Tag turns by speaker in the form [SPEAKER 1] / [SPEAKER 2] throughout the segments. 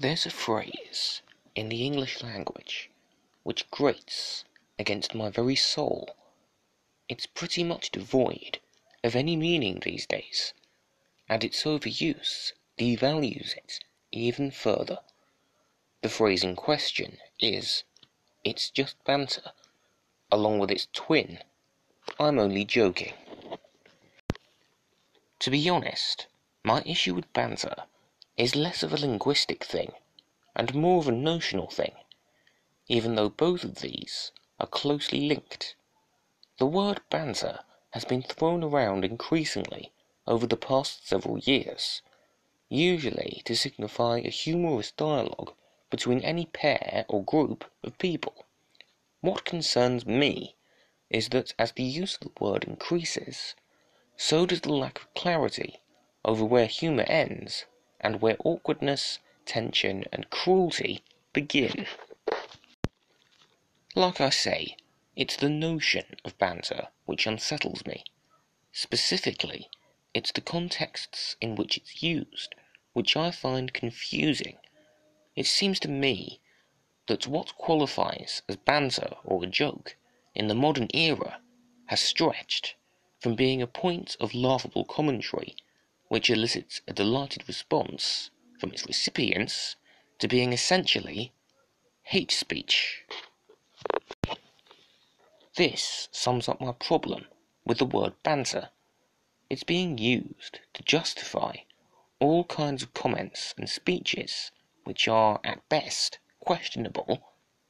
[SPEAKER 1] There's a phrase in the English language which grates against my very soul. It's pretty much devoid of any meaning these days, and its overuse devalues it even further. The phrase in question is "It's just banter," along with its twin "I'm only joking." To be honest, my issue with banter is less of a linguistic thing and more of a notional thing, even though both of these are closely linked. The word banter has been thrown around increasingly over the past several years, usually to signify a humorous dialogue between any pair or group of people. What concerns me is that as the use of the word increases, so does the lack of clarity over where humour ends and where awkwardness, tension, and cruelty begin. Like I say, it's the notion of banter which unsettles me. Specifically, it's the contexts in which it's used which I find confusing. It seems to me that what qualifies as banter or a joke in the modern era has stretched from being a point of laughable commentary which elicits a delighted response from its recipients to being essentially hate speech. This sums up my problem with the word banter. It's being used to justify all kinds of comments and speeches which are at best questionable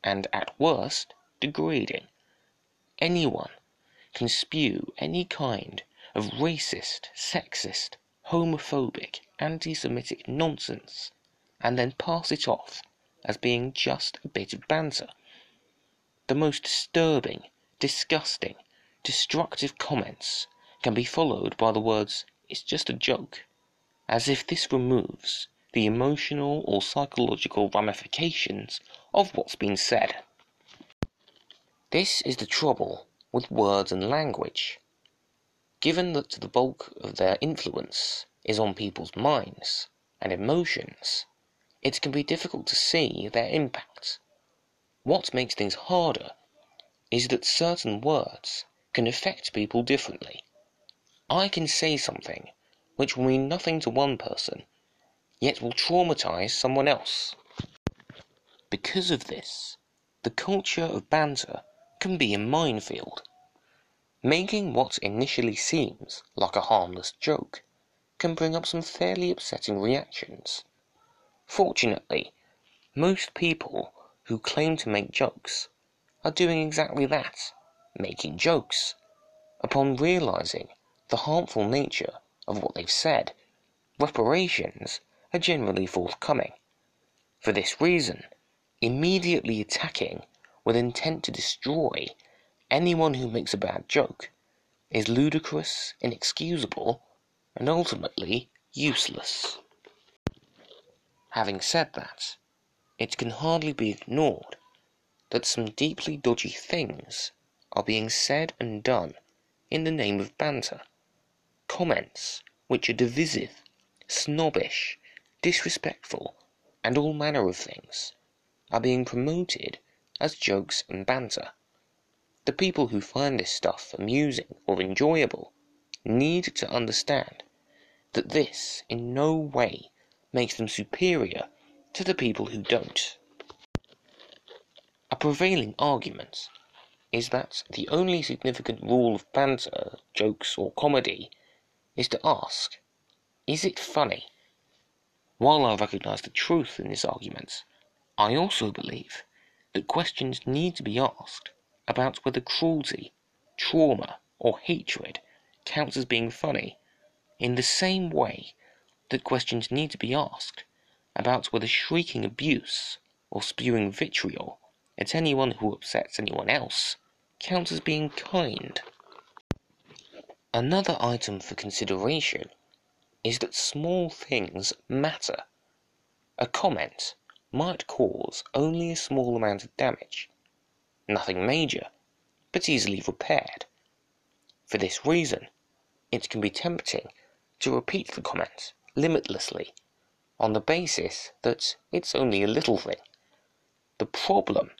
[SPEAKER 1] and at worst degrading. Anyone can spew any kind of racist, sexist, homophobic, anti Semitic nonsense, and then pass it off as being just a bit of banter. The most disturbing, disgusting, destructive comments can be followed by the words, It's just a joke, as if this removes the emotional or psychological ramifications of what's been said. This is the trouble with words and language. Given that the bulk of their influence is on people's minds and emotions, it can be difficult to see their impact. What makes things harder is that certain words can affect people differently. I can say something which will mean nothing to one person, yet will traumatize someone else. Because of this, the culture of banter can be a minefield. Making what initially seems like a harmless joke can bring up some fairly upsetting reactions. Fortunately, most people who claim to make jokes are doing exactly that, making jokes. Upon realizing the harmful nature of what they've said, reparations are generally forthcoming. For this reason, immediately attacking with intent to destroy anyone who makes a bad joke is ludicrous, inexcusable, and ultimately useless. Having said that, it can hardly be ignored that some deeply dodgy things are being said and done in the name of banter. Comments which are divisive, snobbish, disrespectful, and all manner of things are being promoted as jokes and banter. The people who find this stuff amusing or enjoyable need to understand that this in no way makes them superior to the people who don't. A prevailing argument is that the only significant rule of banter, jokes, or comedy is to ask, Is it funny? While I recognize the truth in this argument, I also believe that questions need to be asked about whether cruelty, trauma, or hatred counts as being funny, in the same way that questions need to be asked about whether shrieking abuse or spewing vitriol at anyone who upsets anyone else counts as being kind. Another item for consideration is that small things matter. A comment might cause only a small amount of damage, nothing major, but easily repaired. For this reason, it can be tempting to repeat the comment limitlessly, on the basis that it's only a little thing. The problem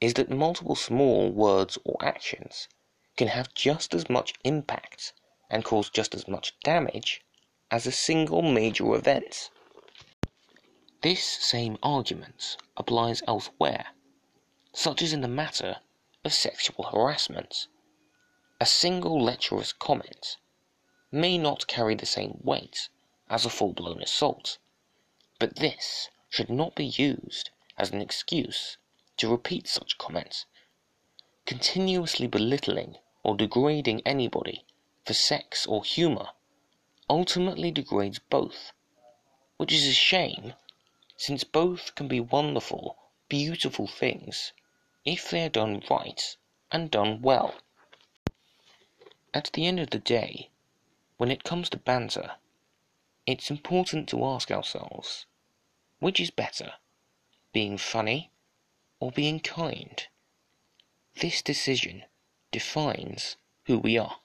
[SPEAKER 1] is that multiple small words or actions can have just as much impact and cause just as much damage as a single major event. This same argument applies elsewhere, such as in the matter of sexual harassment. A single lecherous comment may not carry the same weight as a full blown assault, but this should not be used as an excuse to repeat such comments. Continuously belittling or degrading anybody for sex or humor ultimately degrades both, which is a shame since both can be wonderful, beautiful things if they are done right and done well. At the end of the day, when it comes to banter, it's important to ask ourselves which is better, being funny or being kind? This decision defines who we are.